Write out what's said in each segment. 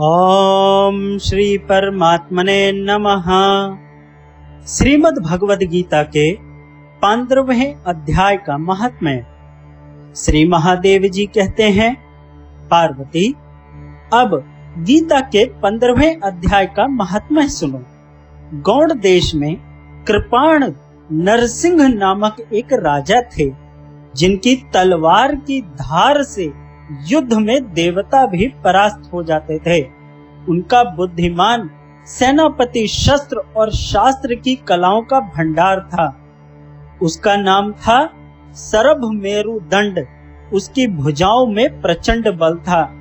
ओम श्री परमात्मने नमः। श्रीमद् भगवद गीता के पंद्रहवें अध्याय का महात्म्य। श्री महादेव जी कहते हैं, पार्वती, अब गीता के पंद्रहवें अध्याय का महात्म्य सुनो। गौड़ देश में कृपाण नरसिंह नामक एक राजा थे, जिनकी तलवार की धार से युद्ध में देवता भी परास्त हो जाते थे। उनका बुद्धिमान, सेनापति शस्त्र और शास्त्र की कलाओं का भंडार था। उसका नाम था सरभ मेरु दंड। उसकी भुजाओं में प्रचंड बल था।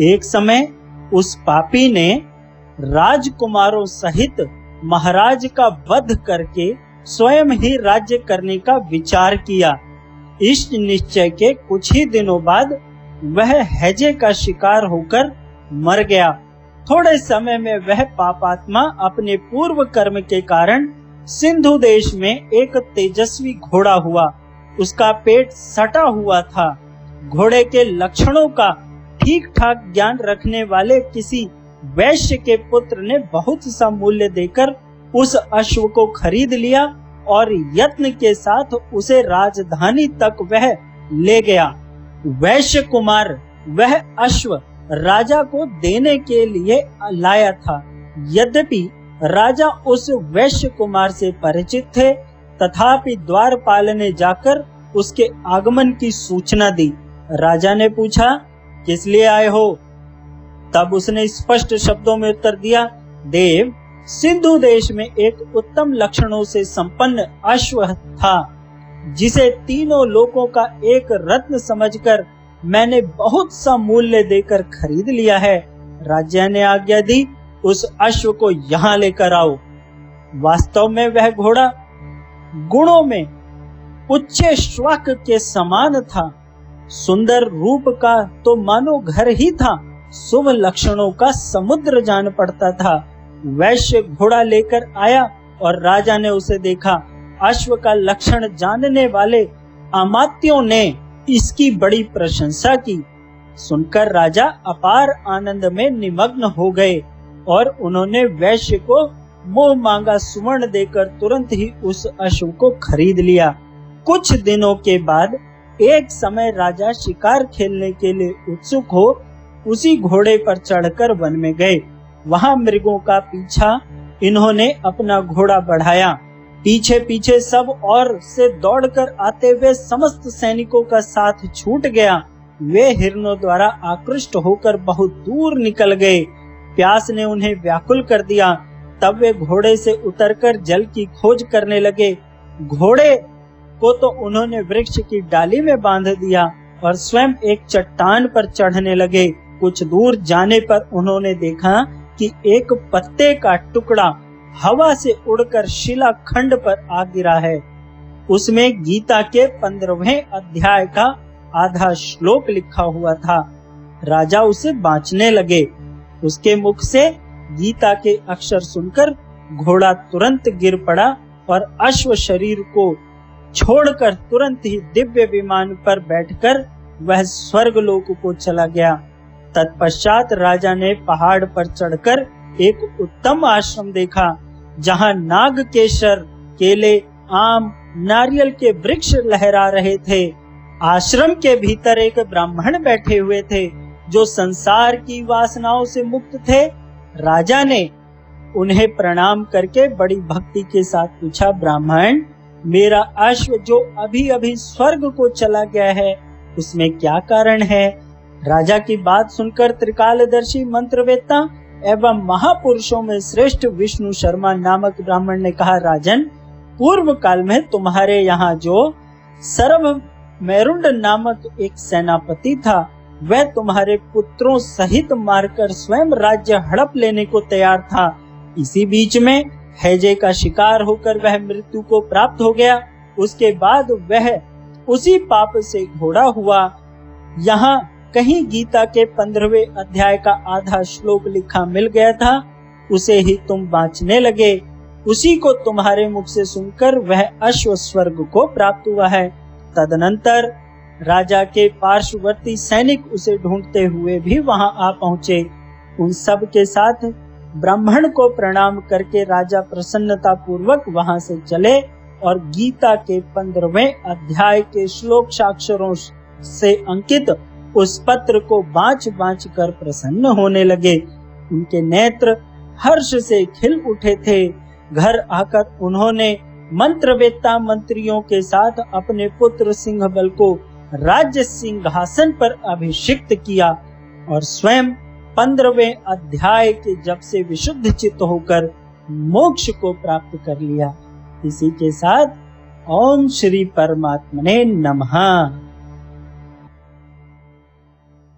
एक समय उस पापी ने राजकुमारों सहित महाराज का वध करके स्वयं ही राज्य करने का विचार किया। इस निश्चय के कुछ ही दिनों बाद वह हैजे का शिकार होकर मर गया। थोड़े समय में वह पापात्मा अपने पूर्व कर्म के कारण सिंधु देश में एक तेजस्वी घोड़ा हुआ। उसका पेट सटा हुआ था। घोड़े के लक्षणों का ठीक ठाक ज्ञान रखने वाले किसी वैश्य के पुत्र ने बहुत सा मूल्य देकर उस अश्व को खरीद लिया और यत्न के साथ उसे राजधानी तक वह ले गया। वैश्य कुमार वह अश्व राजा को देने के लिए लाया था। यद्यपि राजा उस वैश्य कुमार से परिचित थे, तथापि द्वारपाल ने जाकर उसके आगमन की सूचना दी। राजा ने पूछा, किस लिए आए हो? तब उसने स्पष्ट शब्दों में उत्तर दिया, देव, सिंधु देश में एक उत्तम लक्षणों से संपन्न अश्व था। जिसे तीनों लोगों का एक रत्न समझकर मैंने बहुत सा मूल्य देकर खरीद लिया है। राजा ने आज्ञा दी, उस अश्व को यहाँ लेकर आओ। वास्तव में वह घोड़ा गुणों में उच्च श्वाक के समान था। सुंदर रूप का तो मानो घर ही था। शुभ लक्षणों का समुद्र जान पड़ता था। वैश्य घोड़ा लेकर आया और राजा ने उसे देखा। अश्व का लक्षण जानने वाले अमात्यों ने इसकी बड़ी प्रशंसा की। सुनकर राजा अपार आनंद में निमग्न हो गए और उन्होंने वैश्य को मोह मांगा सुवर्ण देकर तुरंत ही उस अश्व को खरीद लिया। कुछ दिनों के बाद एक समय राजा शिकार खेलने के लिए उत्सुक हो उसी घोड़े पर चढ़कर वन में गए। वहाँ मृगों का पीछा इन्होंने अपना घोड़ा बढ़ाया। पीछे पीछे सब और से दौड़कर आते हुए समस्त सैनिकों का साथ छूट गया। वे हिरणों द्वारा आकृष्ट होकर बहुत दूर निकल गए। प्यास ने उन्हें व्याकुल कर दिया। तब वे घोड़े से उतरकर जल की खोज करने लगे। घोड़े को तो उन्होंने वृक्ष की डाली में बाँध दिया और स्वयं एक चट्टान पर चढ़ने लगे। कुछ दूर जाने पर उन्होंने देखा कि एक पत्ते का टुकड़ा हवा से उड़कर शिला खंड पर आ गिरा है। उसमें गीता के पंद्रहवें अध्याय का आधा श्लोक लिखा हुआ था। राजा उसे बांचने लगे। उसके मुख से गीता के अक्षर सुनकर घोड़ा तुरंत गिर पड़ा और अश्व शरीर को छोड़कर तुरंत ही दिव्य विमान पर बैठकर वह स्वर्ग लोक को चला गया। तत्पश्चात राजा ने पहाड़ पर चढ़कर एक उत्तम आश्रम देखा। जहाँ नाग केसर केले, आम, नारियल के वृक्ष लहरा रहे थे। आश्रम के भीतर एक ब्राह्मण बैठे हुए थे, जो संसार की वासनाओं से मुक्त थे। राजा ने उन्हें प्रणाम करके बड़ी भक्ति के साथ पूछा, ब्राह्मण, मेरा अश्व जो अभी अभी स्वर्ग को चला गया है, उसमें क्या कारण है? राजा की बात सुनकर त्रिकालदर्शी मंत्रवेत्ता एवं महापुरुषों में श्रेष्ठ विष्णु शर्मा नामक ब्राह्मण ने कहा, राजन, पूर्व काल में तुम्हारे यहाँ जो सर्व मेरुंड नामक एक सेनापति था, वह तुम्हारे पुत्रों सहित मारकर स्वयं राज्य हड़प लेने को तैयार था। इसी बीच में हैजे का शिकार होकर वह मृत्यु को प्राप्त हो गया। उसके बाद वह उसी पाप से घोड़ा हुआ। यहाँ कहीं गीता के पंद्रहवें अध्याय का आधा श्लोक लिखा मिल गया था, उसे ही तुम बांचने लगे। उसी को तुम्हारे मुख से सुनकर वह अश्व स्वर्ग को प्राप्त हुआ है। तदनंतर राजा के पार्श्ववर्ती सैनिक उसे ढूंढते हुए भी वहाँ आ पहुँचे। उन सब के साथ ब्राह्मण को प्रणाम करके राजा प्रसन्नता पूर्वक वहाँ से चले और गीता के पंद्रहवें अध्याय के श्लोक साक्षरों से अंकित उस पत्र को बांच बाँच कर प्रसन्न होने लगे। उनके नेत्र हर्ष से खिल उठे थे। घर आकर उन्होंने मंत्र मंत्रवेत्ता मंत्रियों के साथ अपने पुत्र सिंह बल को राज्य सिंहासन पर अभिषिक्त किया और स्वयं पंद्रहवें अध्याय के जब से विशुद्ध चित्त होकर मोक्ष को प्राप्त कर लिया। इसी के साथ ओम श्री परमात्मने नमः।